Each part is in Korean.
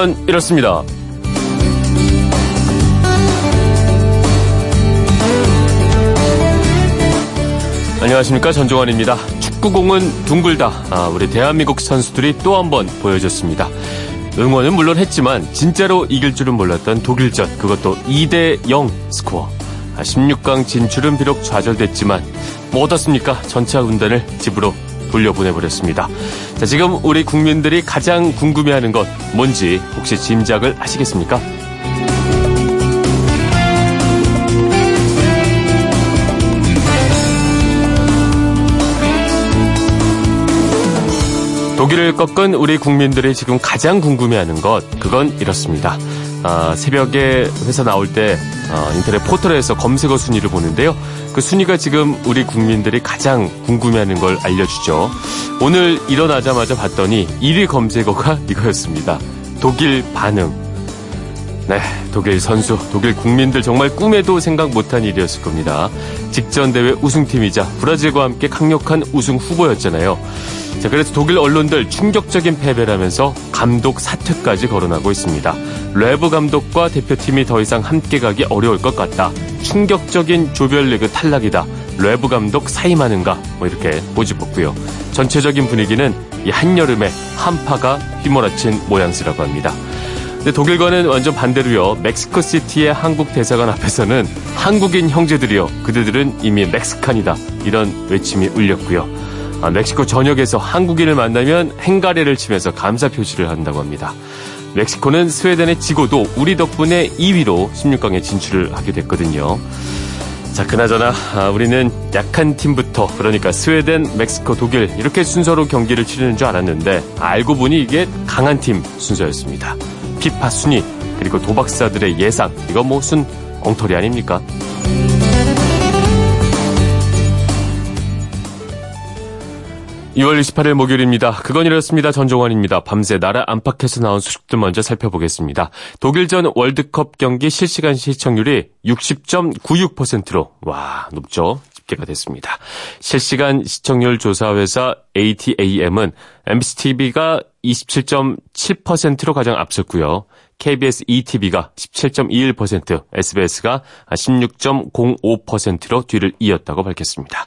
그건 이렇습니다. 안녕하십니까 전종환입니다. 축구공은 둥글다. 아, 우리 대한민국 선수들이 또 한 번 보여줬습니다. 응원은 물론 했지만 진짜로 이길 줄은 몰랐던 독일전 그것도 2대 0 스코어. 아, 16강 진출은 비록 좌절됐지만 뭐 어떻습니까? 전차 군단을 집으로 돌려보내버렸습니다. 자, 지금 우리 국민들이 가장 궁금해하는 것 뭔지 혹시 짐작을 하시겠습니까? 독일을 꺾은 우리 국민들이 지금 가장 궁금해하는 것 그건 이렇습니다. 아, 새벽에 회사 나올 때 어, 인터넷 포털에서 검색어 순위를 보는데요. 그 순위가 지금 우리 국민들이 가장 궁금해하는 걸 알려주죠. 오늘 일어나자마자 봤더니 1위 검색어가 이거였습니다. 독일 반응. 네, 독일 선수, 독일 국민들 정말 꿈에도 생각 못한 일이었을 겁니다. 직전 대회 우승팀이자 브라질과 함께 강력한 우승 후보였잖아요. 자, 그래서 독일 언론들 충격적인 패배라면서 감독 사퇴까지 거론하고 있습니다. 레브 감독과 대표팀이 더 이상 함께 가기 어려울 것 같다. 충격적인 조별리그 탈락이다. 레브 감독 사임하는가? 뭐 이렇게 꼬집었고요. 전체적인 분위기는 이 한여름에 한파가 휘몰아친 모양새라고 합니다. 근데 독일과는 완전 반대로요. 멕시코 시티의 한국 대사관 앞에서는 한국인 형제들이요. 그들은 이미 멕시칸이다. 이런 외침이 울렸고요. 아, 멕시코 전역에서 한국인을 만나면 행가래를 치면서 감사 표시를 한다고 합니다. 멕시코는 스웨덴에 지고도 우리 덕분에 2위로 16강에 진출을 하게 됐거든요. 자, 그나저나 아, 우리는 약한 팀부터 그러니까 스웨덴, 멕시코, 독일 이렇게 순서로 경기를 치르는 줄 알았는데 알고 보니 이게 강한 팀 순서였습니다. 피파 순위 그리고 도박사들의 예상 이거 무슨 엉터리 아닙니까? 2월 28일 목요일입니다. 그건 이렇습니다. 전종환입니다. 밤새 나라 안팎에서 나온 소식들 먼저 살펴보겠습니다. 독일전 월드컵 경기 실시간 시청률이 60.96%로 와 높죠. 집계가 됐습니다. 실시간 시청률 조사 회사 ATAM은 MBC TV가 27.7%로 가장 앞섰고요. KBS ETV가 17.21%, SBS가 16.05%로 뒤를 이었다고 밝혔습니다.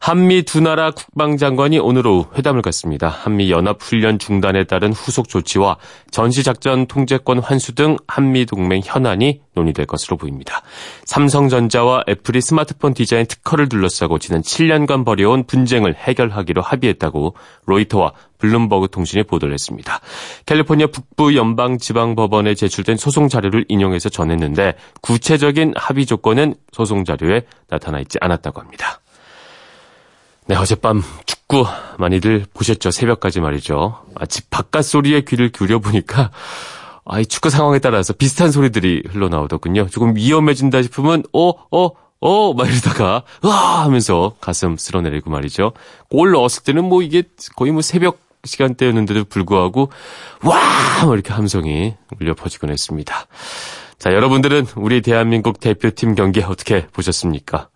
한미 두 나라 국방장관이 오늘 오후 회담을 갖습니다. 한미 연합훈련 중단에 따른 후속 조치와 전시작전 통제권 환수 등 한미 동맹 현안이 논의될 것으로 보입니다. 삼성전자와 애플이 스마트폰 디자인 특허를 둘러싸고 지난 7년간 벌여온 분쟁을 해결하기로 합의했다고 로이터와 블룸버그 통신이 보도를 했습니다. 캘리포니아 북부 연방 지방 법원에 제출된 소송 자료를 인용해서 전했는데 구체적인 합의 조건은 소송 자료에 나타나 있지 않았다고 합니다. 네, 어젯밤 축구 많이들 보셨죠? 새벽까지 말이죠. 아, 집 바깥 소리에 귀를 기울여 보니까 아, 이 축구 상황에 따라서 비슷한 소리들이 흘러나오더군요. 조금 위험해진다 싶으면 어, 어, 어, 막 이러다가, 으아! 하면서 가슴 쓸어내리고 말이죠. 골 넣었을 때는 뭐 이게 거의 뭐 새벽 시간대였는데도 불구하고, 와! 뭐 이렇게 함성이 울려 퍼지곤 했습니다. 자, 여러분들은 우리 대한민국 대표팀 경기 어떻게 보셨습니까?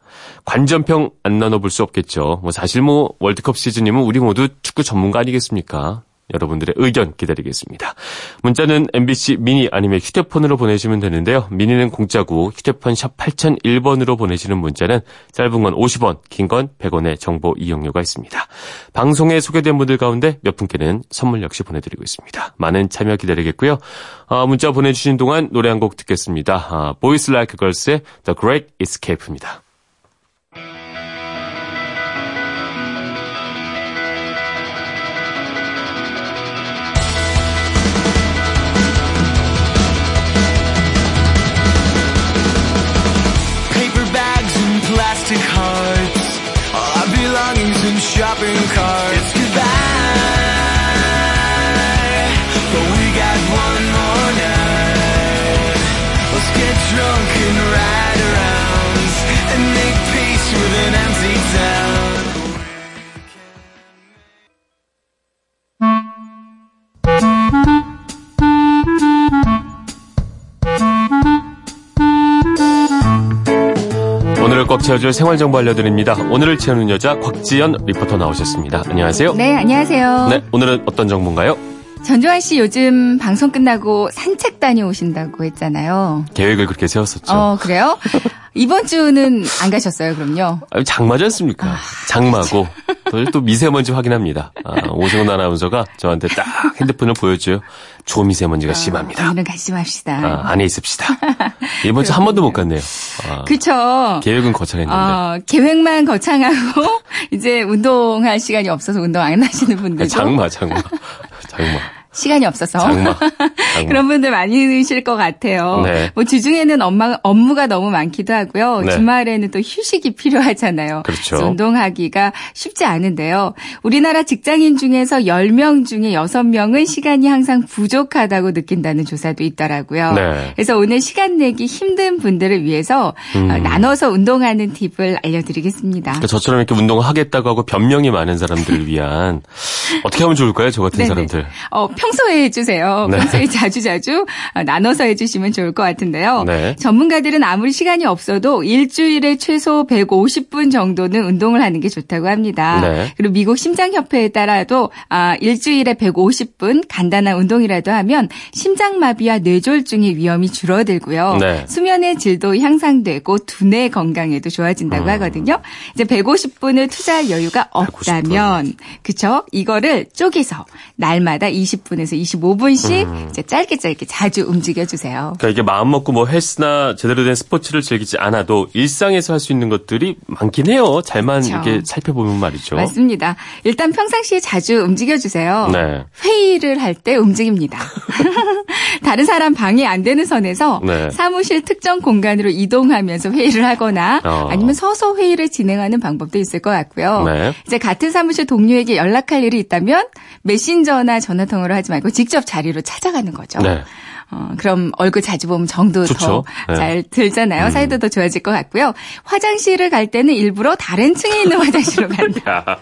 관전평 안 나눠볼 수 없겠죠. 뭐 사실 뭐 월드컵 시즌이면 우리 모두 축구 전문가 아니겠습니까? 여러분들의 의견 기다리겠습니다. 문자는 MBC 미니 아니면 휴대폰으로 보내시면 되는데요. 미니는 공짜고 휴대폰 샵 8001번으로 보내시는 문자는 짧은 건 50원, 긴 건 100원의 정보 이용료가 있습니다. 방송에 소개된 분들 가운데 몇 분께는 선물 역시 보내드리고 있습니다. 많은 참여 기다리겠고요. 아, 문자 보내주신 동안 노래 한 곡 듣겠습니다. 아, Boys Like Girls의 The Great Escape입니다. Shopping cart. 채워줄 생활정보 알려드립니다. 오늘을 채우는 여자 곽지연 리포터 나오셨습니다. 안녕하세요. 네, 안녕하세요. 네, 오늘은 어떤 정보인가요? 전조환 씨 요즘 방송 끝나고 산책 다녀오신다고 했잖아요. 계획을 그렇게 세웠었죠. 어, 그래요? 이번 주는 안 가셨어요, 그럼요? 아, 장마지 않습니까? 아, 장마고. 또, 또 미세먼지 확인합니다. 아, 오승훈 아나운서가 저한테 딱 핸드폰을 보여줘요. 초미세먼지가 아, 심합니다. 오늘은 가지 맙시다. 아, 안에 있읍시다. 이번 주 한 번도 못 갔네요. 아, 그쵸. 계획은 거창했는데. 어, 계획만 거창하고, 이제 운동할 시간이 없어서 운동 안 하시는 분들도. 장마, 장마. 장마. 시간이 없어서 장마, 장마. 그런 분들 많이 드실 것 같아요. 네. 뭐 주중에는 엄마 업무가 너무 많기도 하고요. 네. 주말에는 또 휴식이 필요하잖아요. 그렇죠. 운동하기가 쉽지 않은데요. 우리나라 직장인 중에서 10명 중에 6명은 시간이 항상 부족하다고 느낀다는 조사도 있더라고요. 네. 그래서 오늘 시간 내기 힘든 분들을 위해서 음. 어, 나눠서 운동하는 팁을 알려드리겠습니다. 그러니까 저처럼 이렇게 운동을 하겠다고 하고 변명이 많은 사람들을 위한 어떻게 하면 좋을까요? 저 같은 네네. 사람들. 어, 평소에 해주세요. 네. 평소에 자주자주 어, 나눠서 해주시면 좋을 것 같은데요. 네. 전문가들은 아무리 시간이 없어도 일주일에 최소 150분 정도는 운동을 하는 게 좋다고 합니다. 네. 그리고 미국 심장협회에 따라도 아, 일주일에 150분 간단한 운동이라도 하면 심장마비와 뇌졸중의 위험이 줄어들고요. 네. 수면의 질도 향상되고 두뇌 건강에도 좋아진다고 음. 하거든요. 이제 150분을 투자할 여유가 없다면 150분. 그쵸? 이거를 쪼개서 날마다 20분 20분에서 25분씩 음. 이제 짧게 짧게 자주 움직여 주세요. 그러니까 이게 마음 먹고 뭐 헬스나 제대로 된 스포츠를 즐기지 않아도 일상에서 할 수 있는 것들이 많긴 해요. 잘만 그렇죠. 이렇게 살펴보면 말이죠. 맞습니다. 일단 평상시에 자주 움직여 주세요. 네. 회의를 할 때 움직입니다. 다른 사람 방해 안 되는 선에서 네. 사무실 특정 공간으로 이동하면서 회의를 하거나 어. 아니면 서서 회의를 진행하는 방법도 있을 것 같고요. 네. 이제 같은 사무실 동료에게 연락할 일이 있다면 메신저나 전화 통화로 하지 말고 직접 자리로 찾아가는 거죠. 네. 어, 그럼 얼굴 자주 보면 정도 더잘 네. 들잖아요. 음. 사이도 더 좋아질 것 같고요. 화장실을 갈 때는 일부러 다른 층에 있는 화장실로 간다.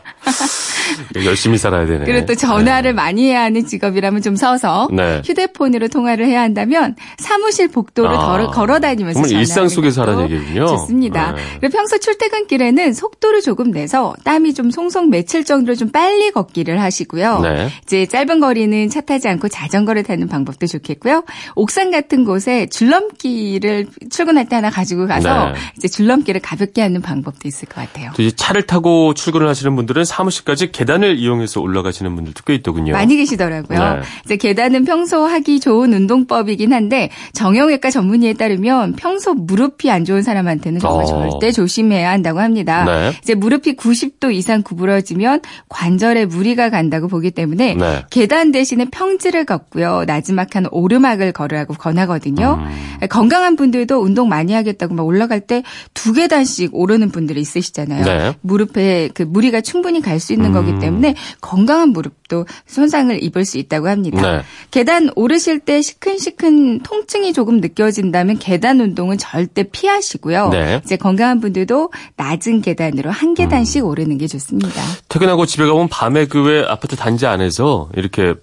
열심히 살아야 되네. 그리고 또 전화를 네. 많이 해야 하는 직업이라면 좀 서서 네. 휴대폰으로 통화를 해야 한다면 사무실 복도를 아. 걸어 다니면서 정말 일상 속에서 하라는 얘기군요. 좋습니다. 네. 그리고 평소 출퇴근길에는 속도를 조금 내서 땀이 좀 송송 맺힐 정도로 좀 빨리 걷기를 하시고요. 네. 이제 짧은 거리는 차 타지 않고 자전거를 타는 방법도 좋겠고요. 옥상 같은 곳에 줄넘기를 출근할 때 하나 가지고 가서 네. 이제 줄넘기를 가볍게 하는 방법도 있을 것 같아요. 또 이제 차를 타고 출근을 하시는 분들은 사무실까지 계단을 이용해서 올라가시는 분들도 꽤 있더군요. 많이 계시더라고요. 네. 이제 계단은 평소 하기 좋은 운동법이긴 한데 정형외과 전문의에 따르면 평소 무릎이 안 좋은 사람한테는 정말 어. 절대 조심해야 한다고 합니다. 네. 이제 무릎이 90도 이상 구부러지면 관절에 무리가 간다고 보기 때문에 네. 계단 대신에 평지를 걷고요. 나지막한 오르막을 생각을 걸으라고 권하거든요. 음. 건강한 분들도 운동 많이 하겠다고 막 올라갈 때 두 계단씩 오르는 분들이 있으시잖아요. 네. 무릎에 그 무리가 충분히 갈 수 있는 음. 거기 때문에 건강한 무릎도 손상을 입을 수 있다고 합니다. 네. 계단 오르실 때 시큰시큰 통증이 조금 느껴진다면 계단 운동은 절대 피하시고요. 네. 이제 건강한 분들도 낮은 계단으로 한 계단씩 음. 오르는 게 좋습니다. 퇴근하고 집에 가면 밤에 그외 아파트 단지 안에서 이렇게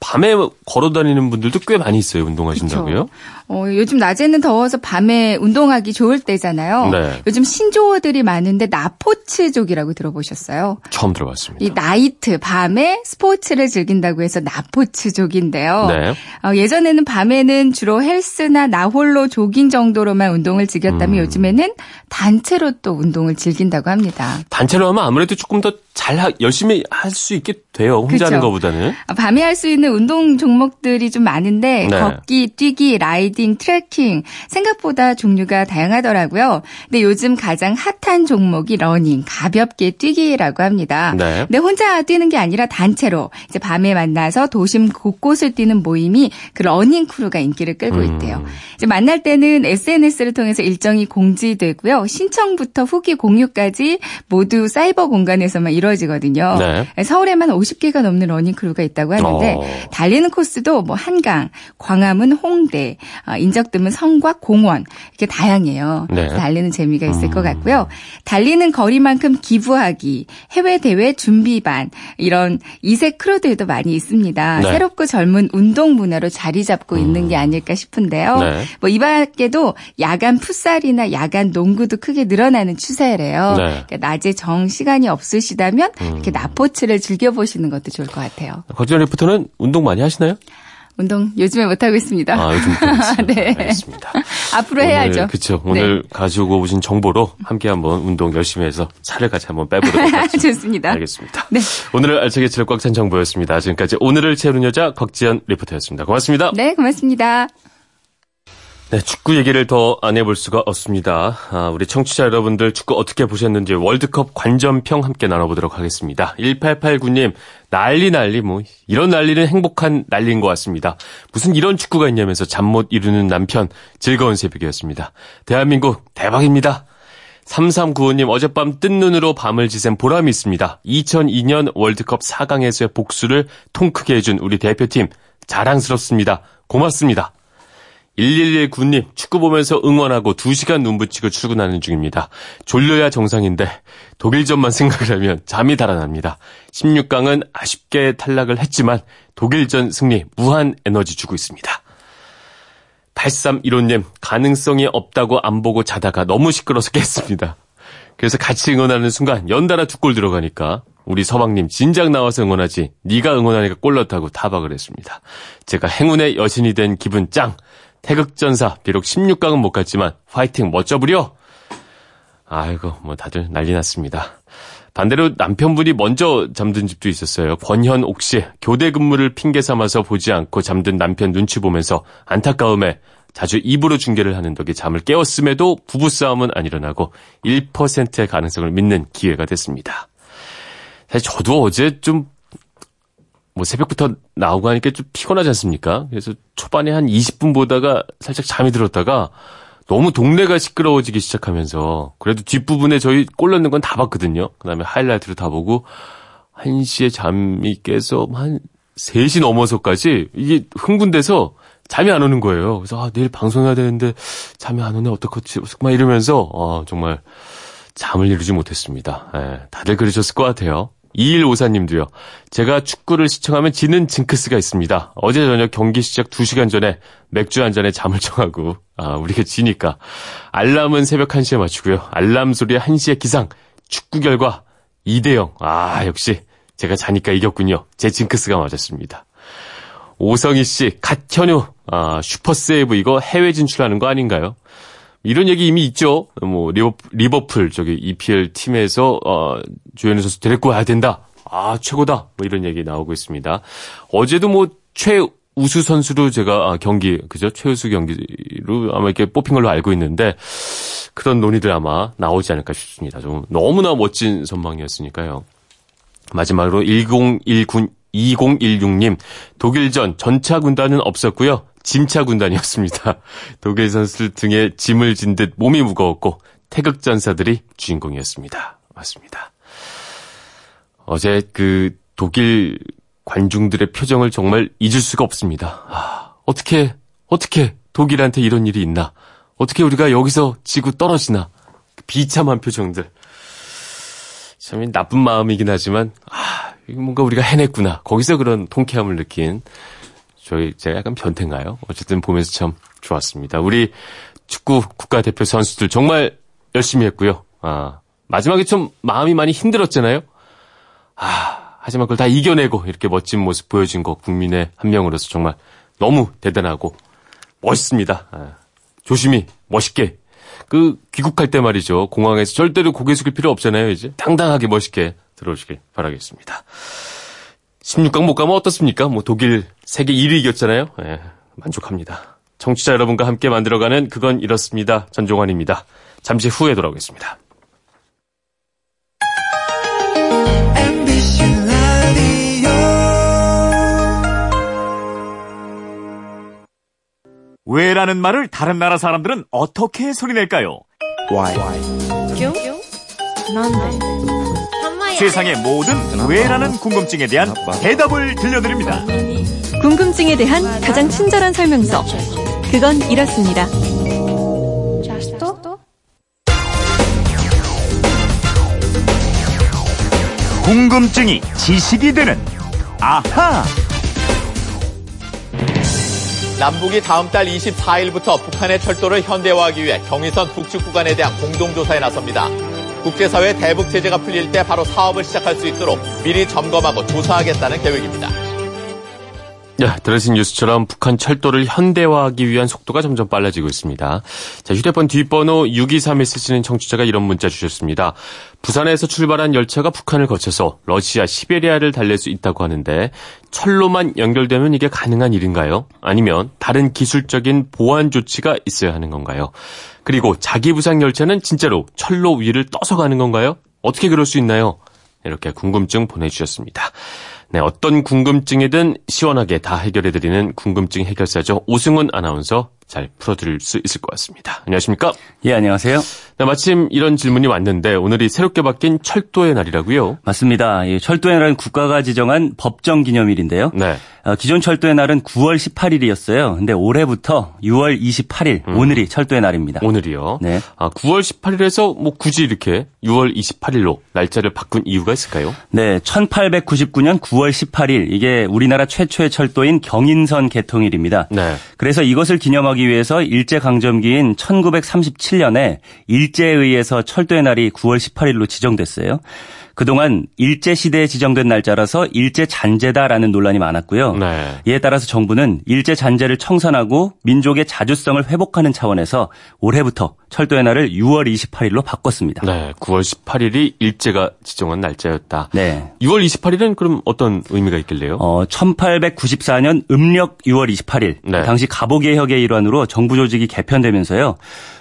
밤에 걸어 다니는 분들도 꽤 많이 있어요. 운동하신다고요? 그쵸. 어, 요즘 낮에는 더워서 밤에 운동하기 좋을 때잖아요. 네. 요즘 신조어들이 많은데 나포츠족이라고 들어보셨어요? 처음 들어봤습니다. 이 나이트 밤에 스포츠를 즐긴다고 해서 나포츠족인데요. 네. 어, 예전에는 밤에는 주로 헬스나 나홀로 조깅 정도로만 운동을 즐겼다면 음. 요즘에는 단체로 또 운동을 즐긴다고 합니다. 단체로 하면 아무래도 조금 더 잘 열심히 할 수 있게 돼요. 혼자 그렇죠. 하는 것보다는. 아, 밤에 할 수 있는 운동 종목들이 좀 많은데 네. 걷기, 뛰기, riding, 트레킹 생각보다 종류가 다양하더라고요. 근데 요즘 가장 핫한 종목이 러닝, 가볍게 뛰기라고 합니다. 네. 근데 혼자 뛰는 게 아니라 단체로 이제 밤에 만나서 도심 곳곳을 뛰는 모임이 그 러닝 crew가 인기를 끌고 음. 있대요. 이제 만날 때는 SNS를 통해서 일정이 공지되고요. 신청부터 후기 공유까지 모두 사이버 공간에서만 이루어지거든요. 네. 서울에만 50개가 넘는 러닝 crew가 있다고 하는데 어. 달리는 코스도 뭐 한강, 광화문, 홍대, 어, 인적 드문 성곽 공원 이렇게 다양해요. 네. 달리는 재미가 있을 음. 것 같고요. 달리는 거리만큼 기부하기, 해외 대회 준비반 이런 이색 crew들도 많이 있습니다. 네. 새롭고 젊은 운동 문화로 자리 잡고 음. 있는 게 아닐까 싶은데요. 네. 뭐 이 밖에도 야간 풋살이나 야간 농구도 크게 늘어나는 추세래요. 네. 그러니까 낮에 정 시간이 없으시다면 있으면 음. 이렇게 나포츠를 즐겨보시는 것도 좋을 것 같아요. 곽지연 리포터는 운동 많이 하시나요? 운동 요즘에 못 하고 있습니다. 아, 요즘 네. 알겠습니다. 앞으로 해야죠. 그렇죠. 오늘 네. 가지고 오신 정보로 함께 한번 운동 열심히 해서 살을 같이 한번 빼보도록 하겠습니다. 좋습니다. 알겠습니다. 네. 오늘을 알차게 칠꽉찬 정보였습니다. 지금까지 오늘을 채우는 여자 곽지연 리포터였습니다. 고맙습니다. 네, 고맙습니다. 네, 축구 얘기를 더 안 해볼 수가 없습니다. 아, 우리 청취자 여러분들 축구 어떻게 보셨는지 월드컵 관전평 함께 나눠보도록 하겠습니다. 1889님, 난리 난리, 뭐, 이런 난리는 행복한 난리인 것 같습니다. 무슨 이런 축구가 있냐면서 잠 못 이루는 남편, 즐거운 새벽이었습니다. 대한민국 대박입니다. 3395님, 어젯밤 뜬 눈으로 밤을 지샌 보람이 있습니다. 2002년 월드컵 4강에서의 복수를 통 크게 해준 우리 대표팀, 자랑스럽습니다. 고맙습니다. 1119님, 축구 보면서 응원하고 2시간 눈 붙이고 출근하는 중입니다. 졸려야 정상인데 독일전만 생각을 하면 잠이 달아납니다. 16강은 아쉽게 탈락을 했지만 독일전 승리 무한 에너지 주고 있습니다. 8315님, 가능성이 없다고 안 보고 자다가 너무 시끄러워서 깼습니다. 그래서 같이 응원하는 순간 연달아 두 골 들어가니까 우리 서방님 진작 나와서 응원하지 네가 응원하니까 골 넣었다고 타박을 했습니다. 제가 행운의 여신이 된 기분 짱! 태극전사 비록 16강은 못 갔지만 화이팅 멋져부려. 아이고 뭐 다들 난리 났습니다. 반대로 남편분이 먼저 잠든 집도 있었어요. 권현옥 씨 교대 근무를 핑계 삼아서 보지 않고 잠든 남편 눈치 보면서 안타까움에 자주 입으로 중계를 하는 덕에 잠을 깨웠음에도 부부싸움은 안 일어나고 1%의 가능성을 믿는 기회가 됐습니다. 사실 저도 어제 좀 뭐 새벽부터 나오고 하니까 좀 피곤하지 않습니까? 그래서 초반에 한 20분 보다가 살짝 잠이 들었다가 너무 동네가 시끄러워지기 시작하면서 그래도 뒷부분에 저희 골 넣는 건 다 봤거든요. 그 다음에 하이라이트를 다 보고 1시에 잠이 깨서 한 3시 넘어서까지 이게 흥분돼서 잠이 안 오는 거예요. 그래서 아, 내일 방송해야 되는데 잠이 안 오네 어떡하지 막 이러면서 아, 정말 잠을 이루지 못했습니다. 예, 다들 그러셨을 것 같아요. 2154님도요. 제가 축구를 시청하면 지는 징크스가 있습니다. 어제 저녁 경기 시작 2시간 전에 맥주 한 잔에 잠을 청하고 아, 우리가 지니까 알람은 새벽 1시에 맞추고요. 알람 소리 1시에 기상. 축구 결과 2대 0. 아, 역시 제가 자니까 이겼군요. 제 징크스가 맞았습니다. 오성희 씨, 갓현우, 아, 슈퍼세이브 이거 해외 진출하는 거 아닌가요? 이런 얘기 이미 있죠. 뭐 리버, 리버풀 저기 EPL 팀에서 어 조현우 선수 데리고 와야 된다. 아 최고다. 뭐 이런 얘기 나오고 있습니다. 어제도 뭐 최우수 선수로 제가 아, 경기 그죠 최우수 경기로 아마 이렇게 뽑힌 걸로 알고 있는데 그런 논의들 아마 나오지 않을까 싶습니다. 좀 너무나 멋진 선방이었으니까요. 마지막으로 1019 2016님, 독일전 전차 군단은 없었고요. 짐차 군단이었습니다. 독일 선수들 등에 짐을 진 듯 몸이 무거웠고 태극 전사들이 주인공이었습니다. 맞습니다. 어제 그 독일 관중들의 표정을 정말 잊을 수가 없습니다. 아, 어떻게 어떻게 독일한테 이런 일이 있나? 어떻게 우리가 여기서 지고 떨어지나? 그 비참한 표정들. 참 나쁜 마음이긴 하지만 아, 뭔가 우리가 해냈구나. 거기서 그런 통쾌함을 느낀 저희 제가 약간 변태인가요? 어쨌든 보면서 참 좋았습니다. 우리 축구 국가대표 선수들 정말 열심히 했고요. 아, 마지막에 좀 마음이 많이 힘들었잖아요. 아, 하지만 그걸 다 이겨내고 이렇게 멋진 모습 보여준 거 국민의 한 명으로서 정말 너무 대단하고 멋있습니다. 아, 조심히 멋있게 그 귀국할 때 말이죠. 공항에서 절대로 고개 숙일 필요 없잖아요. 이제 당당하게 멋있게 들어오시길 바라겠습니다. 16강 못 가면 어떻습니까? 뭐 독일 세계 1위 이겼잖아요. 예, 만족합니다. 청취자 여러분과 함께 만들어가는 그건 이렇습니다. 전종환입니다. 잠시 후에 돌아오겠습니다. 왜라는 말을 다른 나라 사람들은 어떻게 소리낼까요? Why? 세상의 모든 왜라는 궁금증에 대한 대답을 들려드립니다. 궁금증에 대한 가장 친절한 설명서. 그건 이렇습니다. 궁금증이 지식이 되는 아하! 남북이 다음 달 24일부터 북한의 철도를 현대화하기 위해 경의선 북측 구간에 대한 공동조사에 나섭니다. 국제사회 대북 제재가 풀릴 때 바로 사업을 시작할 수 있도록 미리 점검하고 조사하겠다는 계획입니다. 네, 들으신 뉴스처럼 북한 철도를 현대화하기 위한 속도가 점점 빨라지고 있습니다. 자, 휴대폰 뒷번호 6231 쓰시는 청취자가 이런 문자 주셨습니다. 부산에서 출발한 열차가 북한을 거쳐서 러시아 시베리아를 달릴 수 있다고 하는데 철로만 연결되면 이게 가능한 일인가요? 아니면 다른 기술적인 보안 조치가 있어야 하는 건가요? 그리고 자기 부상 열차는 진짜로 철로 위를 떠서 가는 건가요? 어떻게 그럴 수 있나요? 이렇게 궁금증 보내주셨습니다. 네, 어떤 궁금증이든 시원하게 다 해결해드리는 궁금증 해결사죠. 오승훈 아나운서 잘 풀어드릴 수 있을 것 같습니다. 안녕하십니까? 예, 안녕하세요. 네, 마침 이런 질문이 왔는데 오늘이 새롭게 바뀐 철도의 날이라고요? 맞습니다. 예, 철도의 날은 국가가 지정한 법정 기념일인데요. 네. 어, 기존 철도의 날은 9월 18일이었어요. 근데 올해부터 6월 28일 음. 오늘이 철도의 날입니다. 오늘이요? 네. 아, 9월 18일에서 뭐 굳이 이렇게 6월 28일로 날짜를 바꾼 이유가 있을까요? 네, 1899년 9월 18일 이게 우리나라 최초의 철도인 경인선 개통일입니다. 네. 그래서 이것을 기념하기 위해서 일제 강점기인 1937년에 일제에 의해서 철도의 날이 9월 18일로 지정됐어요. 그동안 일제 시대에 지정된 날짜라서 일제 잔재다라는 논란이 많았고요. 네. 이에 따라서 정부는 일제 잔재를 청산하고 민족의 자주성을 회복하는 차원에서 올해부터 철도의 날을 6월 28일로 바꿨습니다. 네, 9월 18일이 일제가 지정한 날짜였다. 네. 6월 28일은 그럼 어떤 의미가 있길래요? 어, 1894년 음력 6월 28일 네. 당시 갑오개혁의 일환으로 정부 조직이 개편되면서요.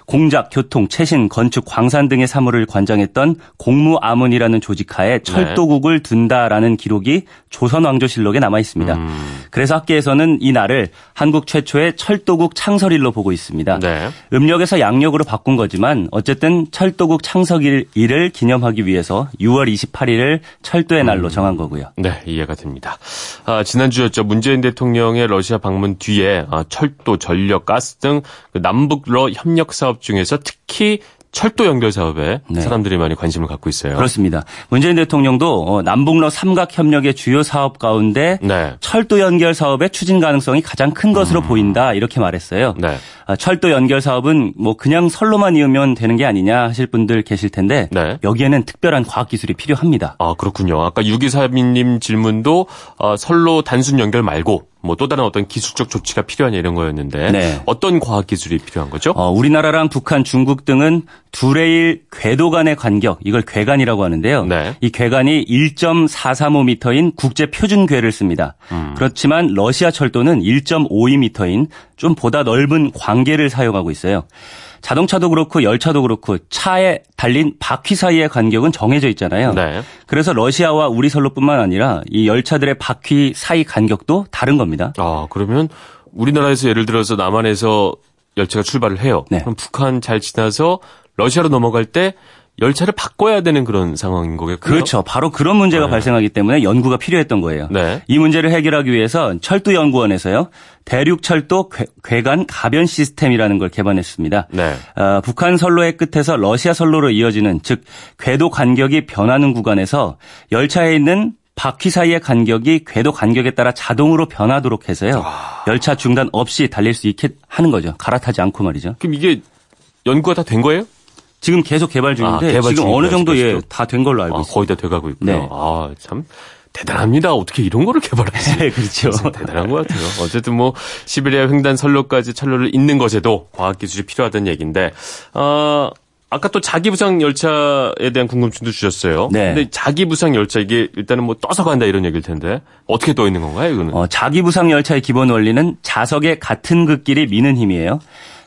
공작, 교통, 채신, 건축, 광산 등의 사무를 관장했던 공무아문이라는 조직하에 네. 철도국을 둔다라는 기록이 조선왕조실록에 남아 있습니다. 음. 그래서 학계에서는 이 날을 한국 최초의 철도국 창설일로 보고 있습니다. 네. 음력에서 양력으로 바꾼 거지만 어쨌든 철도국 창설일을 기념하기 위해서 6월 28일을 철도의 날로 음. 정한 거고요. 네, 이해가 됩니다. 아, 지난주였죠. 문재인 대통령의 러시아 방문 뒤에 아, 철도, 전력, 가스 등 그 남북러 협력 사업 중에서 특히 철도 연결 사업에 네. 사람들이 많이 관심을 갖고 있어요. 그렇습니다. 문재인 대통령도 어, 남북러 삼각 협력의 주요 사업 가운데 네. 철도 연결 사업의 추진 가능성이 가장 큰 것으로 음. 보인다 이렇게 말했어요. 네. 아, 철도 연결 사업은 뭐 그냥 선로만 이으면 되는 게 아니냐 하실 분들 계실 텐데 네. 여기에는 특별한 과학 기술이 필요합니다. 아 그렇군요. 아까 6242님 질문도 어, 선로 단순 연결 말고 뭐 또 다른 어떤 기술적 조치가 필요하냐 이런 거였는데 네. 어떤 과학 기술이 필요한 거죠? 어, 우리나라랑 북한, 중국 등은 두 레일 궤도 간의 간격 이걸 궤간이라고 하는데요. 네. 이 궤간이 1.435m인 국제 표준 궤를 씁니다. 음. 그렇지만 러시아 철도는 1.52m인 좀 보다 넓은 광계를 사용하고 있어요. 자동차도 그렇고 열차도 그렇고 차에 달린 바퀴 사이의 간격은 정해져 있잖아요. 네. 그래서 러시아와 우리 선로뿐만 아니라 이 열차들의 바퀴 사이 간격도 다른 겁니다. 아, 그러면 우리나라에서 예를 들어서 남한에서 열차가 출발을 해요. 네. 그럼 북한 잘 지나서 러시아로 넘어갈 때 열차를 바꿔야 되는 그런 상황인 거겠군요. 그렇죠. 바로 그런 문제가 네. 발생하기 때문에 연구가 필요했던 거예요. 네. 이 문제를 해결하기 위해서 철도연구원에서요. 대륙철도 괴간 가변 시스템이라는 걸 개발했습니다. 네. 어, 북한 선로의 끝에서 러시아 선로로 이어지는 즉 궤도 간격이 변하는 구간에서 열차에 있는 바퀴 사이의 간격이 궤도 간격에 따라 자동으로 변하도록 해서요. 와. 열차 중단 없이 달릴 수 있게 하는 거죠. 갈아타지 않고 말이죠. 그럼 이게 연구가 다 된 거예요? 지금 계속 개발 중인데 아, 개발 지금 어느 정도 예, 다 된 걸로 알고 아, 있습니다. 거의 다 돼가고 있고요. 네. 아, 참 대단합니다. 어떻게 이런 거를 개발하지? 네, 그렇죠. 대단한 것 같아요. 어쨌든 뭐 시베리아 횡단 선로까지 철로를 잇는 것에도 과학 기술이 필요하다는 얘기인데 어, 아까 또 자기 부상 열차에 대한 궁금증도 주셨어요. 네. 근데 자기 부상 열차 이게 일단은 뭐 떠서 간다 이런 얘기일 텐데 어떻게 떠 있는 건가요, 이거는? 어, 자기 부상 열차의 기본 원리는 자석의 같은 극끼리 미는 힘이에요.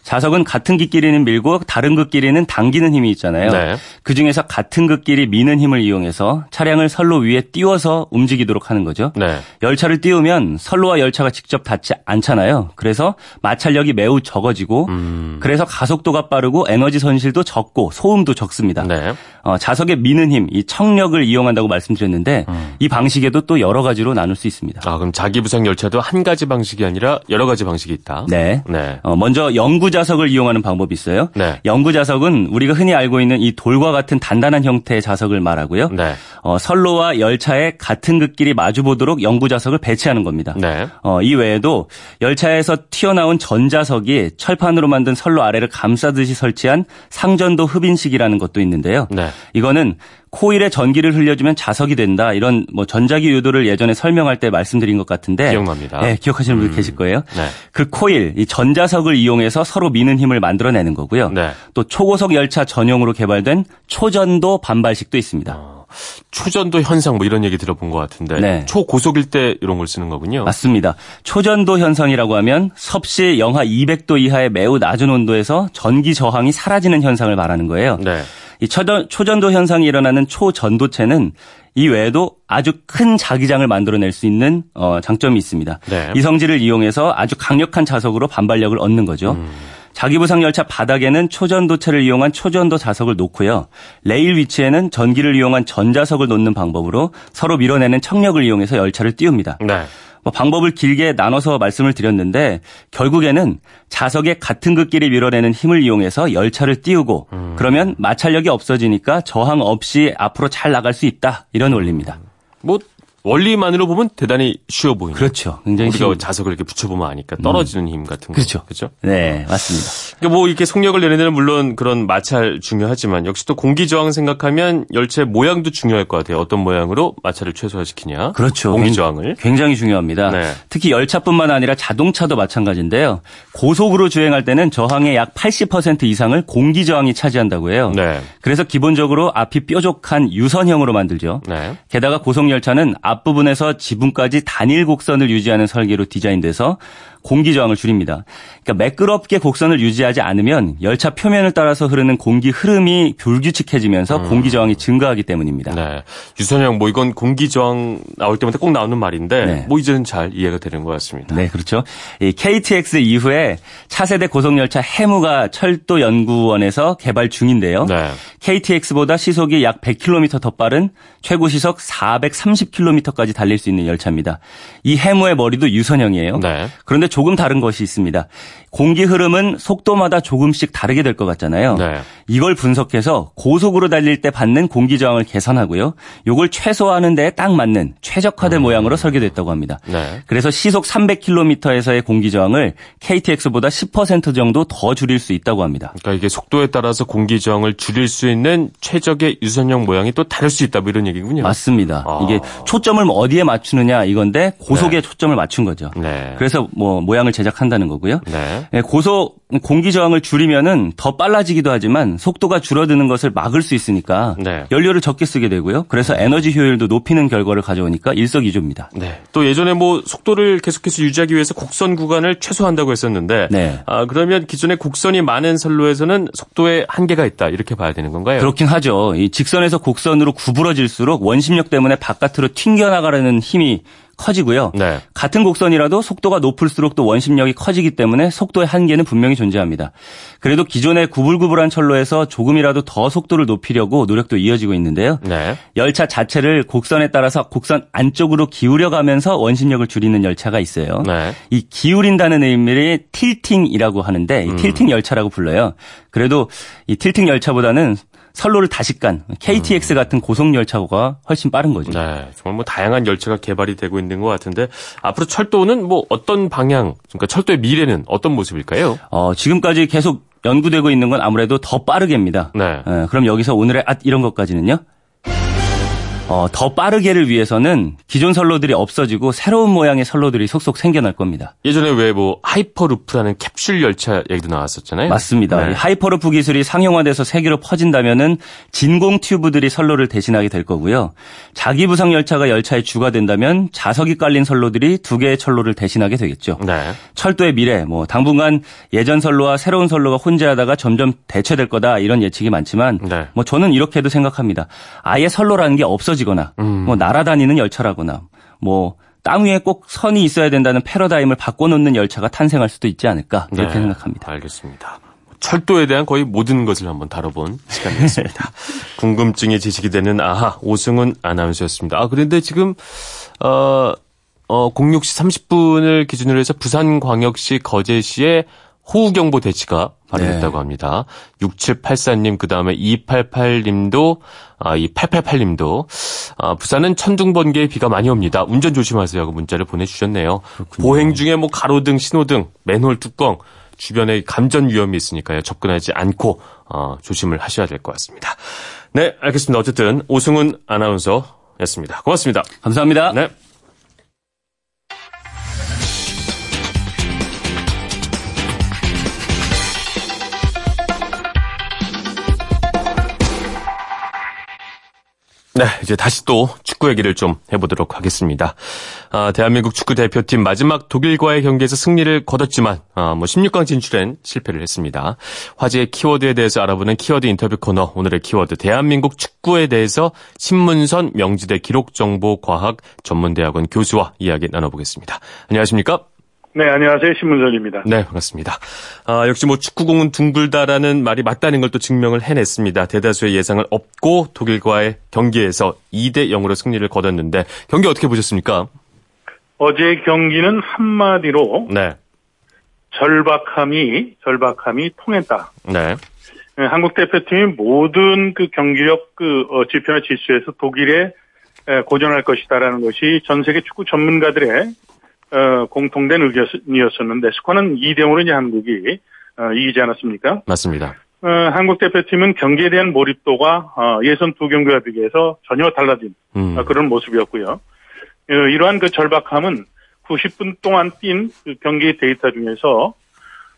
자석은 같은 길끼리는 밀고 다른 극끼리는 당기는 힘이 있잖아요. 네. 그 중에서 같은 극끼리 미는 힘을 이용해서 차량을 선로 위에 띄워서 움직이도록 하는 거죠. 네. 열차를 띄우면 선로와 열차가 직접 닿지 않잖아요. 그래서 마찰력이 매우 적어지고 음. 그래서 가속도가 빠르고 에너지 손실도 적고 소음도 적습니다. 네. 어, 자석의 미는 힘, 이 청력을 이용한다고 말씀드렸는데 음. 이 방식에도 또 여러 가지로 나눌 수 있습니다. 아, 그럼 자기 부상 열차도 한 가지 방식이 아니라 여러 가지 방식이 있다. 네. 네. 어, 먼저 영구 자석을 이용하는 방법이 있어요. 네. 영구 자석은 우리가 흔히 알고 있는 이 돌과 같은 단단한 형태의 자석을 말하고요. 네. 어, 선로와 열차의 같은 극끼리 마주 보도록 영구 자석을 배치하는 겁니다. 네. 어, 이 외에도 열차에서 튀어나온 전자석이 철판으로 만든 선로 아래를 감싸듯이 설치한 상전도 흡인식이라는 것도 있는데요. 네. 이거는 코일에 전기를 흘려주면 자석이 된다. 이런 뭐 전자기 유도를 예전에 설명할 때 말씀드린 것 같은데 기억납니다. 네, 기억하시는 분 음. 계실 거예요. 네. 그 코일, 이 전자석을 이용해서 서로 미는 힘을 만들어내는 거고요. 네. 또 초고속 열차 전용으로 개발된 초전도 반발식도 있습니다. 어. 초전도 현상 뭐 이런 얘기 들어본 것 같은데 네. 초고속일 때 이런 걸 쓰는 거군요. 맞습니다. 초전도 현상이라고 하면 섭씨 영하 200도 이하의 매우 낮은 온도에서 전기 저항이 사라지는 현상을 말하는 거예요. 네. 이 초전, 초전도 현상이 일어나는 초전도체는 이 외에도 아주 큰 자기장을 만들어낼 수 있는 어, 장점이 있습니다. 네. 이 성질을 이용해서 아주 강력한 자석으로 반발력을 얻는 거죠. 음. 자기부상 열차 바닥에는 초전도체를 이용한 초전도 자석을 놓고요. 레일 위치에는 전기를 이용한 전자석을 놓는 방법으로 서로 밀어내는 청력을 이용해서 열차를 띄웁니다. 네. 뭐 방법을 길게 나눠서 말씀을 드렸는데 결국에는 자석의 같은 극끼리 밀어내는 힘을 이용해서 열차를 띄우고 음. 그러면 마찰력이 없어지니까 저항 없이 앞으로 잘 나갈 수 있다 이런 원리입니다. 뭐 원리만으로 보면 대단히 쉬워 보이는. 그렇죠. 굉장히 우리가 쉬운. 자석을 이렇게 붙여보면 아니까 떨어지는 음. 힘 같은 거. 그렇죠. 그렇죠. 네, 맞습니다. 그러니까 뭐 이렇게 속력을 내는 데는 물론 그런 마찰 중요하지만 역시 또 공기 저항 생각하면 열체 모양도 중요할 것 같아요. 어떤 모양으로 마찰을 최소화시키냐. 그렇죠. 공기 저항을 굉장히 중요합니다. 네. 특히 열차뿐만 아니라 자동차도 마찬가지인데요. 고속으로 주행할 때는 저항의 약 80% 이상을 공기 저항이 차지한다고 해요. 네. 그래서 기본적으로 앞이 뾰족한 유선형으로 만들죠. 네. 게다가 고속 열차는 앞부분에서 지붕까지 단일 곡선을 유지하는 설계로 디자인돼서 공기 저항을 줄입니다. 그러니까 매끄럽게 곡선을 유지하지 않으면 열차 표면을 따라서 흐르는 공기 흐름이 불규칙해지면서 음. 공기 저항이 증가하기 때문입니다. 네. 유선형 뭐 이건 공기 저항 나올 때마다 꼭 나오는 말인데 네. 뭐 이제는 잘 이해가 되는 것 같습니다. 네, 그렇죠. 이 KTX 이후에 차세대 고속 열차 해무가 철도 연구원에서 개발 중인데요. 네. KTX보다 시속이 약 100km 더 빠른 최고 시속 430km까지 달릴 수 있는 열차입니다. 이 해무의 머리도 유선형이에요. 네. 그런데 조금 다른 것이 있습니다. 공기 흐름은 속도마다 조금씩 다르게 될 것 같잖아요. 네. 이걸 분석해서 고속으로 달릴 때 받는 공기 저항을 계산하고요. 이걸 최소화하는 데에 딱 맞는 최적화된 음. 모양으로 설계됐다고 합니다. 네. 그래서 시속 300km에서의 공기 저항을 KTX보다 10% 정도 더 줄일 수 있다고 합니다. 그러니까 이게 속도에 따라서 공기 저항을 줄일 수 있는 최적의 유선형 모양이 또 다를 수 있다 뭐 이런 얘기군요. 맞습니다. 아. 이게 초점을 뭐 어디에 맞추느냐 이건데 고속에 네. 초점을 맞춘 거죠. 네. 그래서 뭐 모양을 제작한다는 거고요. 네. 네, 고속 공기 저항을 줄이면은 더 빨라지기도 하지만 속도가 줄어드는 것을 막을 수 있으니까 네. 연료를 적게 쓰게 되고요. 그래서 에너지 효율도 높이는 결과를 가져오니까 일석이조입니다. 네. 또 예전에 뭐 속도를 계속해서 유지하기 위해서 곡선 구간을 최소화한다고 했었는데 네. 아, 그러면 기존에 곡선이 많은 선로에서는 속도에 한계가 있다 이렇게 봐야 되는 건가요? 그렇긴 하죠. 이 직선에서 곡선으로 구부러질수록 원심력 때문에 바깥으로 튕겨나가려는 힘이 커지고요. 네. 같은 곡선이라도 속도가 높을수록 또 원심력이 커지기 때문에 속도의 한계는 분명히 존재합니다. 그래도 기존의 구불구불한 철로에서 조금이라도 더 속도를 높이려고 노력도 이어지고 있는데요. 네. 열차 자체를 곡선에 따라서 곡선 안쪽으로 기울여가면서 원심력을 줄이는 열차가 있어요. 네. 이 기울인다는 의미를 틸팅이라고 하는데 이 음. 틸팅 열차라고 불러요. 그래도 이 tilting 열차보다는 선로를 다시 깐 KTX 음. 같은 고속 열차가 훨씬 빠른 거죠. 네, 정말 뭐 다양한 열차가 개발이 되고 있는 것 같은데 앞으로 철도는 뭐 어떤 방향, 그러니까 철도의 미래는 어떤 모습일까요? 어, 지금까지 계속 연구되고 있는 건 아무래도 더 빠르게입니다. 네. 네 그럼 여기서 오늘의 앗 이런 것까지는요? 어, 더 빠르게를 위해서는 기존 선로들이 없어지고 새로운 모양의 선로들이 속속 생겨날 겁니다. 예전에 왜 뭐 hyperloop라는 캡슐 열차 얘기도 나왔었잖아요. 맞습니다. 네. 하이퍼루프 기술이 상용화돼서 세계로 퍼진다면은 진공 튜브들이 선로를 대신하게 될 거고요. 자기 부상 열차가 열차의 주가 된다면 자석이 깔린 선로들이 두 개의 철로를 대신하게 되겠죠. 네. 철도의 미래, 뭐 당분간 예전 선로와 새로운 선로가 혼재하다가 점점 대체될 거다 이런 예측이 많지만 네. 뭐 저는 이렇게도 생각합니다. 아예 선로라는 게 없어지 떨어지거나 음. 뭐 날아다니는 열차라거나 뭐 땅 위에 꼭 선이 있어야 된다는 패러다임을 바꿔놓는 열차가 탄생할 수도 있지 않을까 그렇게 네, 생각합니다. 알겠습니다. 철도에 대한 거의 모든 것을 한번 다뤄본 시간이었습니다. 궁금증이 지식이 되는 아하 오승훈 아나운서였습니다. 아 그런데 지금 어, 어 06시 30분을 기준으로 해서 부산광역시 거제시에 호우경보 대치가 발효됐다고 네. 합니다. 6784님, 그 다음에 288님도, 아, 이 888님도, 아, 부산은 천둥, 번개의 비가 많이 옵니다. 운전 조심하세요 하고 문자를 보내주셨네요. 그렇군요. 보행 중에 뭐 가로등, 신호등, 맨홀 뚜껑, 주변에 감전 위험이 있으니까요. 접근하지 않고 어, 조심을 하셔야 될 것 같습니다. 네, 알겠습니다. 어쨌든 오승훈 아나운서였습니다. 고맙습니다. 감사합니다. 네. 네, 이제 다시 또 축구 얘기를 좀 해보도록 하겠습니다. 아, 대한민국 축구 대표팀 마지막 독일과의 경기에서 승리를 거뒀지만 아, 뭐 16강 진출엔 실패를 했습니다. 화제의 키워드에 대해서 알아보는 키워드 인터뷰 코너 오늘의 키워드 대한민국 축구에 대해서 신문선 명지대 기록정보과학 전문대학원 교수와 이야기 나눠보겠습니다. 안녕하십니까? 네, 안녕하세요. 신문선입니다. 네, 반갑습니다. 아, 역시 뭐 축구공은 둥글다라는 말이 맞다는 걸 또 증명을 해냈습니다. 대다수의 예상을 업고 독일과의 경기에서 2대 0으로 승리를 거뒀는데 경기 어떻게 보셨습니까? 어제 경기는 한마디로 네. 절박함이 절박함이 통했다. 네. 네 한국 대표팀이 모든 그 경기력 그 어, 지표나 지수에서 독일에 고전할 것이다라는 것이 전 세계 축구 전문가들의 어, 공통된 의견이었었는데 스코어는 2대 0으로 이제 한국이 어, 이기지 않았습니까? 맞습니다. 어, 한국 대표팀은 경기에 대한 몰입도가 어, 예선 두 경기와 비교해서 전혀 달라진 음. 어, 그런 모습이었고요. 어, 이러한 그 절박함은 90분 동안 뛴 그 경기 데이터 중에서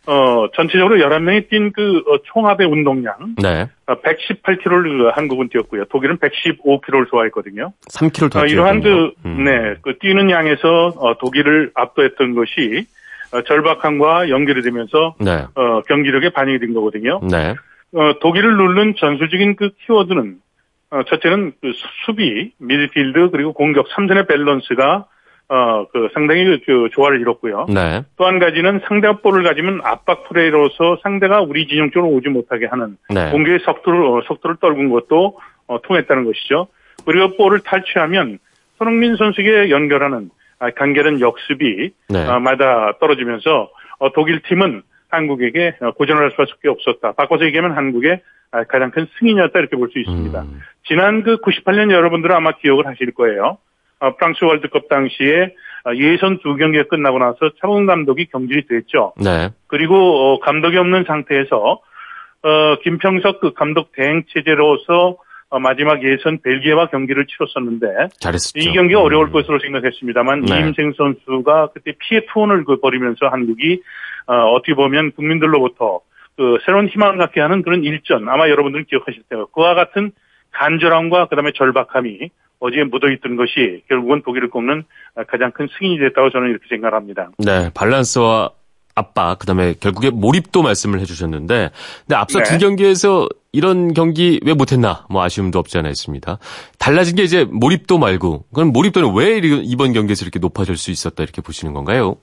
어, 전체적으로 11명이 뛴그 어, 총합의 운동량. 네. 어, 118km를 한국은 뛰었고요. 독일은 115km를 소화했거든요. 3km 더 어, 이러한 그, 음. 네, 그 뛰는 양에서 어, 독일을 압도했던 것이 어, 절박함과 연결이 되면서 네. 어, 경기력에 반영이 된 거거든요. 네. 어, 독일을 누른 전술적인 그 키워드는 어, 첫째는 그 수비, 미드필드 그리고 공격 3전의 밸런스가 어, 그 상당히 그, 그 조화를 이뤘고요. 네. 또 한 가지는 상대가 볼을 가지면 압박 플레이로서 상대가 우리 진영 쪽으로 오지 못하게 하는 네. 공격의 속도를 어, 속도를 떨군 것도 어, 통했다는 것이죠. 그리고 볼을 탈취하면 손흥민 선수에게 연결하는 아, 간결한 역습이 네. 어, 마다 떨어지면서 어, 독일 팀은 한국에게 어, 고전을 할 수밖에 없었다. 바꿔서 얘기하면 한국의 아, 가장 큰 승인이었다 이렇게 볼 수 있습니다. 음. 지난 그 98년 여러분들은 아마 기억을 하실 거예요. 어, 프랑스 월드컵 당시에 어, 예선 두 경기가 끝나고 나서 차범 감독이 경질이 됐죠. 네. 그리고 어, 감독이 없는 상태에서 김평석 그 감독 대행 체제로서 마지막 예선 벨기에와 경기를 치렀었는데 잘했었죠. 이 경기 가 어려울 음. 것으로 생각했습니다만 네. 이임생 선수가 그때 피해 투혼을 그 벌이면서 한국이 어떻게 보면 국민들로부터 그 새로운 희망을 갖게 하는 그런 일전 아마 여러분들은 기억하실 때요. 그와 같은 간절함과 그다음에 절박함이 어디에 묻어있던 것이 결국은 독일을 꼽는 가장 큰 승인이 됐다고 저는 이렇게 생각합니다. 네, 밸런스와 압박, 그 다음에 결국에 몰입도 말씀을 해주셨는데, 근데 앞서 네. 두 경기에서 이런 경기 왜 못했나, 뭐 아쉬움도 없지 않아 있습니다. 달라진 게 이제 몰입도 말고, 그럼 몰입도는 왜 이번 경기에서 이렇게 높아질 수 있었다, 이렇게 보시는 건가요?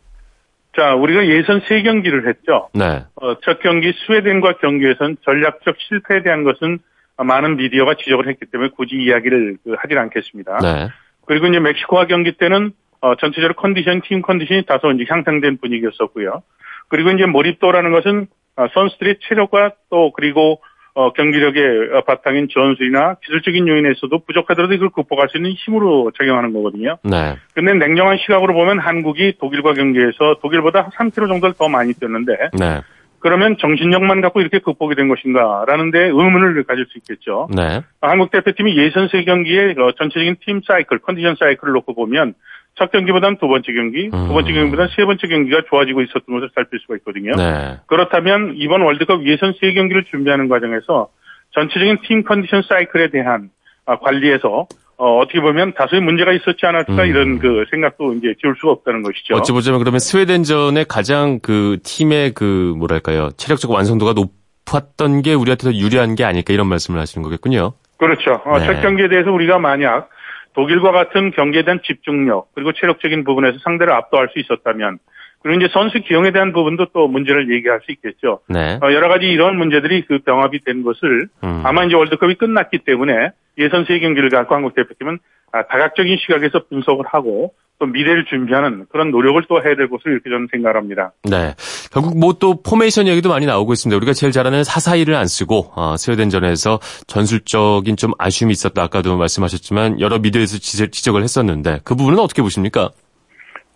자, 우리가 예선 세 경기를 했죠. 네. 어, 첫 경기 스웨덴과 경기에서는 전략적 실패에 대한 것은 많은 미디어가 지적을 했기 때문에 굳이 이야기를 그 하진 않겠습니다. 네. 그리고 이제 멕시코와 경기 때는 어, 전체적으로 컨디션, 팀 컨디션이 다소 이제 향상된 분위기였었고요. 그리고 이제 몰입도라는 것은 어, 선수들의 체력과 또 그리고 어, 경기력의 어, 바탕인 전술이나 기술적인 요인에서도 부족하더라도 이걸 극복할 수 있는 힘으로 작용하는 거거든요. 네. 근데 냉정한 시각으로 보면 한국이 독일과 경기에서 독일보다 3km 정도를 더 많이 뛰었는데 네. 그러면 정신력만 갖고 이렇게 극복이 된 것인가라는 데 의문을 가질 수 있겠죠. 네. 한국 대표팀이 예선 세 경기의 어, 전체적인 팀 사이클, 컨디션 사이클을 놓고 보면 첫 경기보다는 두 번째 경기, 음. 두 번째 경기보다는 세 번째 경기가 좋아지고 있었던 것을 살필 수가 있거든요. 네. 그렇다면 이번 월드컵 예선 세 경기를 준비하는 과정에서 전체적인 팀 컨디션 사이클에 대한 아, 관리에서 어, 떻게 보면 다소의 문제가 있었지 않을까 음. 이런 그 생각도 이제 지울 수가 없다는 것이죠. 어찌 보자면 그러면 스웨덴전에 가장 그 팀의 그 뭐랄까요 체력적 완성도가 높았던 게 우리한테 더 유리한 게 아닐까 이런 말씀을 하시는 거겠군요. 그렇죠. 어, 네. 첫 경기에 대해서 우리가 만약 독일과 같은 경기에 대한 집중력 그리고 체력적인 부분에서 상대를 압도할 수 있었다면 그리고 이제 선수 기용에 대한 부분도 또 문제를 얘기할 수 있겠죠. 네. 어, 여러 가지 이런 문제들이 그 병합이 된 것을 음. 아마 이제 월드컵이 끝났기 때문에 예선 세 경기를 갖고 한국 대표팀은 아, 다각적인 시각에서 분석을 하고 또 미래를 준비하는 그런 노력을 또 해야 될 것으로 이렇게 저는 생각합니다. 네. 결국 뭐 또 포메이션 얘기도 많이 나오고 있습니다. 우리가 제일 잘하는 4-4-2를 안 쓰고 어, 스웨덴전에서 전술적인 좀 아쉬움이 있었다. 아까도 말씀하셨지만 여러 미디어에서 지적을 했었는데 그 부분은 어떻게 보십니까?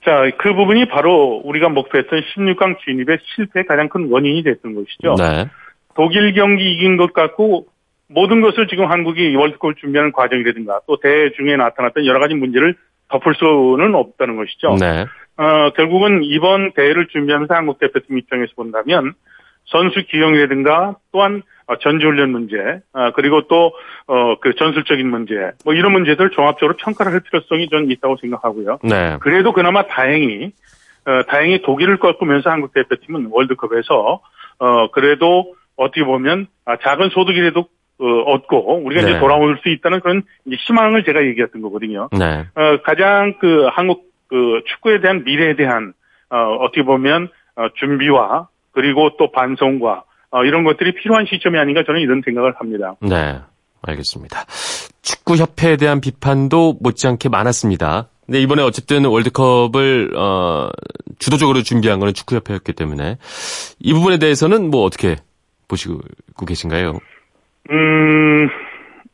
자, 그 부분이 바로 우리가 목표했던 16강 진입의 실패의 가장 큰 원인이 됐던 것이죠. 네. 독일 경기 이긴 것 같고 모든 것을 지금 한국이 월드컵을 준비하는 과정이라든가 또 대회 중에 나타났던 여러 가지 문제를 덮을 수는 없다는 것이죠. 네. 어, 결국은 이번 대회를 준비하면서 한국 대표팀 입장에서 본다면 선수 기용이라든가 또한 어, 전지훈련 문제, 어, 그리고 또, 어, 그 전술적인 문제, 뭐 이런 문제들 종합적으로 평가를 할 필요성이 전 있다고 생각하고요. 네. 그래도 그나마 다행히, 다행히 독일을 꺾으면서 한국 대표팀은 월드컵에서, 어, 그래도 어떻게 보면 아, 작은 소득이라도 얻고 우리가 네. 이제 돌아올 수 있다는 그런 희망을 제가 얘기했던 거거든요. 네. 어, 가장 그 한국 그 축구에 대한 미래에 대한 어, 어떻게 보면 어, 준비와 그리고 또 반성과 어, 이런 것들이 필요한 시점이 아닌가 저는 이런 생각을 합니다. 네. 알겠습니다. 축구 협회에 대한 비판도 못지않게 많았습니다. 근데 이번에 어쨌든 월드컵을 어, 주도적으로 준비한 거는 축구 협회였기 때문에 이 부분에 대해서는 뭐 어떻게 보시고 계신가요? 음,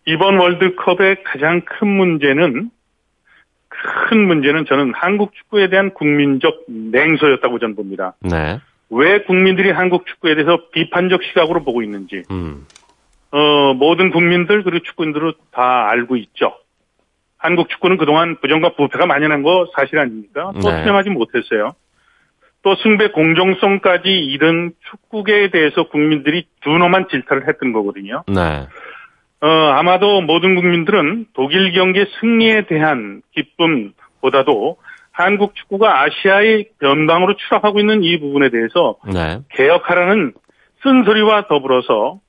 이번 월드컵의 가장 큰 문제는 큰 문제는 저는 한국 축구에 대한 국민적 냉소였다고 저는 봅니다. 네. 왜 국민들이 한국 축구에 대해서 비판적 시각으로 보고 있는지 음. 어, 모든 국민들 그리고 축구인들은 다 알고 있죠. 한국 축구는 그동안 부정과 부패가 만연한 거 사실 아닙니까? 또 네. 수행하지 못했어요. 또 승배 공정성까지 잃은 축구계에 대해서 국민들이 준엄한 질타를 했던 거거든요. 네. 어, 아마도 모든 국민들은 독일 경기 승리에 대한 기쁨보다도 한국 축구가 아시아의 변방으로 추락하고 있는 이 부분에 대해서 네. 개혁하라는 쓴소리와 더불어서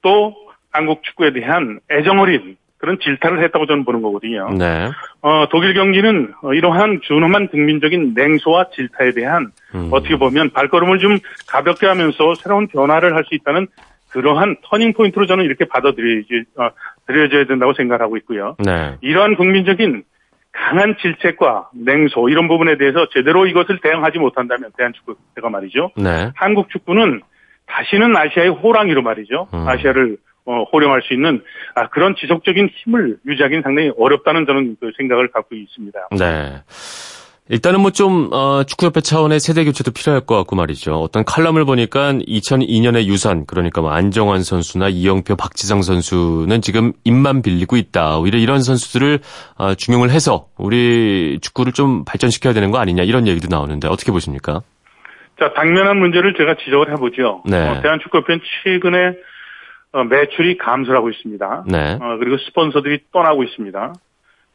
또 한국 축구에 대한 애정어린 그런 질타를 했다고 저는 보는 거거든요. 네. 어, 독일 경기는 이러한 준엄한 국민적인 냉소와 질타에 대한 음. 어떻게 보면 발걸음을 좀 가볍게 하면서 새로운 변화를 할 수 있다는 그러한 터닝 포인트로 저는 이렇게 받아들여야지, 어, 드려져야 된다고 생각하고 있고요. 네. 이러한 국민적인 강한 질책과 냉소 이런 부분에 대해서 제대로 이것을 대응하지 못한다면 대한축구가 말이죠. 네. 한국 축구는 다시는 아시아의 호랑이로 말이죠. 음. 아시아를 어, 호령할 수 있는 아, 그런 지속적인 힘을 유지하기는 상당히 어렵다는 저는 그 생각을 갖고 있습니다. 네. 일단은 뭐 좀 어, 축구협회 차원의 세대 교체도 필요할 것 같고 말이죠. 어떤 칼럼을 보니까 2002년의 유산 그러니까 뭐 안정환 선수나 이영표, 박지성 선수는 지금 입만 빌리고 있다. 오히려 이런 선수들을 어, 중용을 해서 우리 축구를 좀 발전시켜야 되는 거 아니냐 이런 얘기도 나오는데 어떻게 보십니까? 자 당면한 문제를 제가 지적을 해보죠. 네. 어, 대한축구협회는 최근에 어, 매출이 감소를 하고 있습니다. 네. 어, 그리고 스폰서들이 떠나고 있습니다.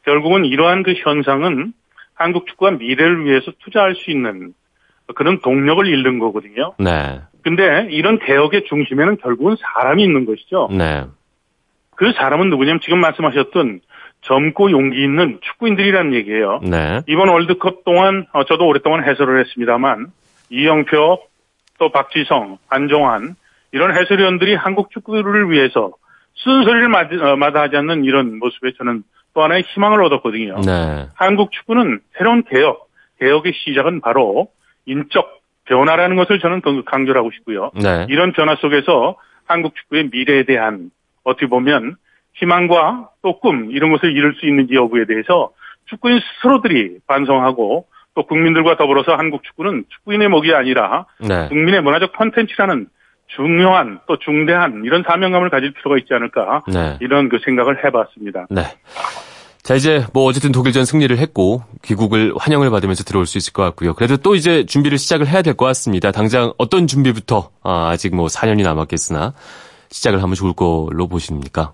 결국은 이러한 그 현상은 한국 축구가 미래를 위해서 투자할 수 있는 그런 동력을 잃는 거거든요. 네. 근데 이런 개혁의 중심에는 결국은 사람이 있는 것이죠. 네. 그 사람은 누구냐면 지금 말씀하셨던 젊고 용기 있는 축구인들이라는 얘기예요. 네. 이번 월드컵 동안 어, 저도 오랫동안 해설을 했습니다만 이영표 또 박지성, 안종환 이런 해설위원들이 한국 축구를 위해서 쓴소리를 어, 마다하지 않는 이런 모습에 저는 또 하나의 희망을 얻었거든요. 네. 한국 축구는 새로운 개혁, 개혁의 시작은 바로 인적 변화라는 것을 저는 강조를 하고 싶고요. 네. 이런 변화 속에서 한국 축구의 미래에 대한 어떻게 보면 희망과 또 꿈 이런 것을 이룰 수 있는지 여부에 대해서 축구인 스스로들이 반성하고 또 국민들과 더불어서 한국 축구는 축구인의 목이 아니라 네. 국민의 문화적 콘텐츠라는 중요한 또 중대한 이런 사명감을 가질 필요가 있지 않을까 네. 이런 그 생각을 해봤습니다. 네. 자 이제 뭐 어쨌든 독일전 승리를 했고 귀국을 환영을 받으면서 들어올 수 있을 것 같고요. 그래도 또 이제 준비를 시작을 해야 될 것 같습니다. 당장 어떤 준비부터 아, 아직 뭐 4년이 남았겠으나 시작을 하면 좋을 걸로 보십니까?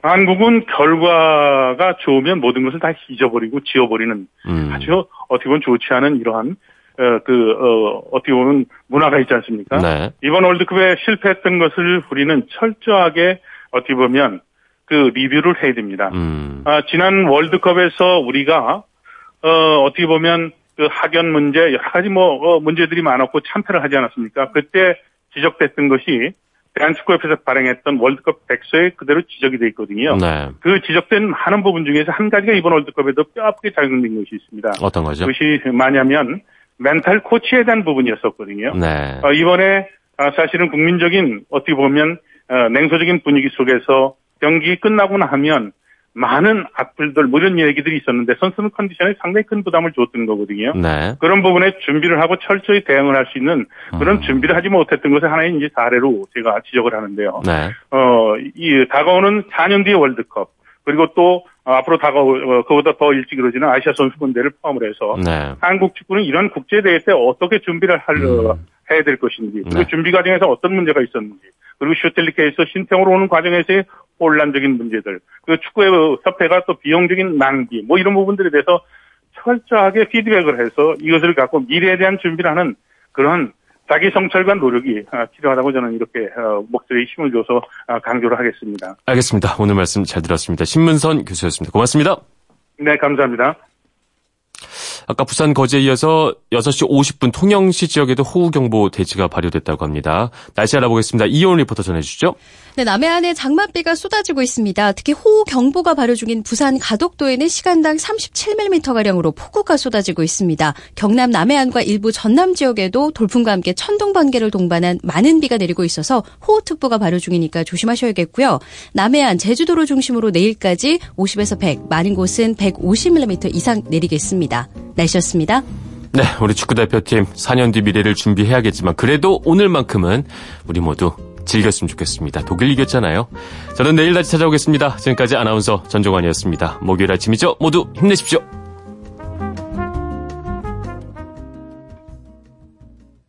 한국은 결과가 좋으면 모든 것을 다 잊어버리고 지워버리는 음. 아주 어떻게 보면 좋지 않은 이러한 어, 그, 어, 어떻게 보면 문화가 있지 않습니까? 네. 이번 월드컵에 실패했던 것을 우리는 철저하게 어떻게 보면 그 리뷰를 해야 됩니다. 음. 아, 지난 월드컵에서 우리가, 어, 어떻게 보면 그 학연 문제, 여러 가지 뭐, 어, 문제들이 많았고 참패를 하지 않았습니까? 그때 지적됐던 것이 대한축구협회에서 발행했던 월드컵 백서에 그대로 지적이 돼 있거든요. 네. 그 지적된 많은 부분 중에서 한 가지가 이번 월드컵에도 뼈아프게 작용된 것이 있습니다. 어떤 거죠? 그것이 뭐냐면 멘탈 코치에 대한 부분이었었거든요. 네. 어, 이번에 어, 사실은 국민적인 어떻게 보면 어, 냉소적인 분위기 속에서 경기 끝나고 나면 많은 악플들 뭐 이런 얘기들이 있었는데 선수는 컨디션에 상당히 큰 부담을 줬던 거거든요. 네. 그런 부분에 준비를 하고 철저히 대응을 할 수 있는 그런 음. 준비를 하지 못했던 것의 하나의 이제 사례로 제가 지적을 하는데요. 네. 어, 이 다가오는 4년 뒤의 월드컵 그리고 또 앞으로 다가오 어, 그보다 더 일찍 이루어지는 아시아 선수권 대를 포함을 해서 네. 한국 축구는 이런 국제 대회 때 어떻게 준비를 할 음. 해야 될 것인지 그리고 네. 준비 과정에서 어떤 문제가 있었는지 그리고 슈텔리케에서 신청으로 오는 과정에서의 혼란적인 문제들, 그 축구의 협회가 또 비용적인 낭비, 뭐 이런 부분들에 대해서 철저하게 피드백을 해서 이것을 갖고 미래에 대한 준비를 하는 그런 자기 성찰과 노력이 아, 필요하다고 저는 이렇게 어, 목소리에 힘을 줘서 아, 강조를 하겠습니다. 알겠습니다. 오늘 말씀 잘 들었습니다. 신문선 교수였습니다. 고맙습니다. 네, 감사합니다. 아까 부산 거제에 이어서 6시 50분 통영시 지역에도 호우경보 대지가 발효됐다고 합니다. 날씨 알아보겠습니다. 이온 리포터 전해주시죠. 네, 남해안에 장맛비가 쏟아지고 있습니다. 특히 호우경보가 발효 중인 부산 가덕도에는 시간당 37mm가량으로 폭우가 쏟아지고 있습니다. 경남 남해안과 일부 전남 지역에도 돌풍과 함께 천둥 번개를 동반한 많은 비가 내리고 있어서 호우특보가 발효 중이니까 조심하셔야겠고요. 남해안, 제주도를 중심으로 내일까지 50에서 100, 많은 곳은 150mm 이상 내리겠습니다. 날씨였습니다. 네, 우리 축구 대표팀 4년 뒤 미래를 준비해야겠지만 그래도 오늘만큼은 우리 모두 즐겼으면 좋겠습니다. 독일 이겼잖아요. 저는 내일 다시 찾아오겠습니다. 지금까지 아나운서 전종환이었습니다. 목요일 아침이죠. 모두 힘내십시오.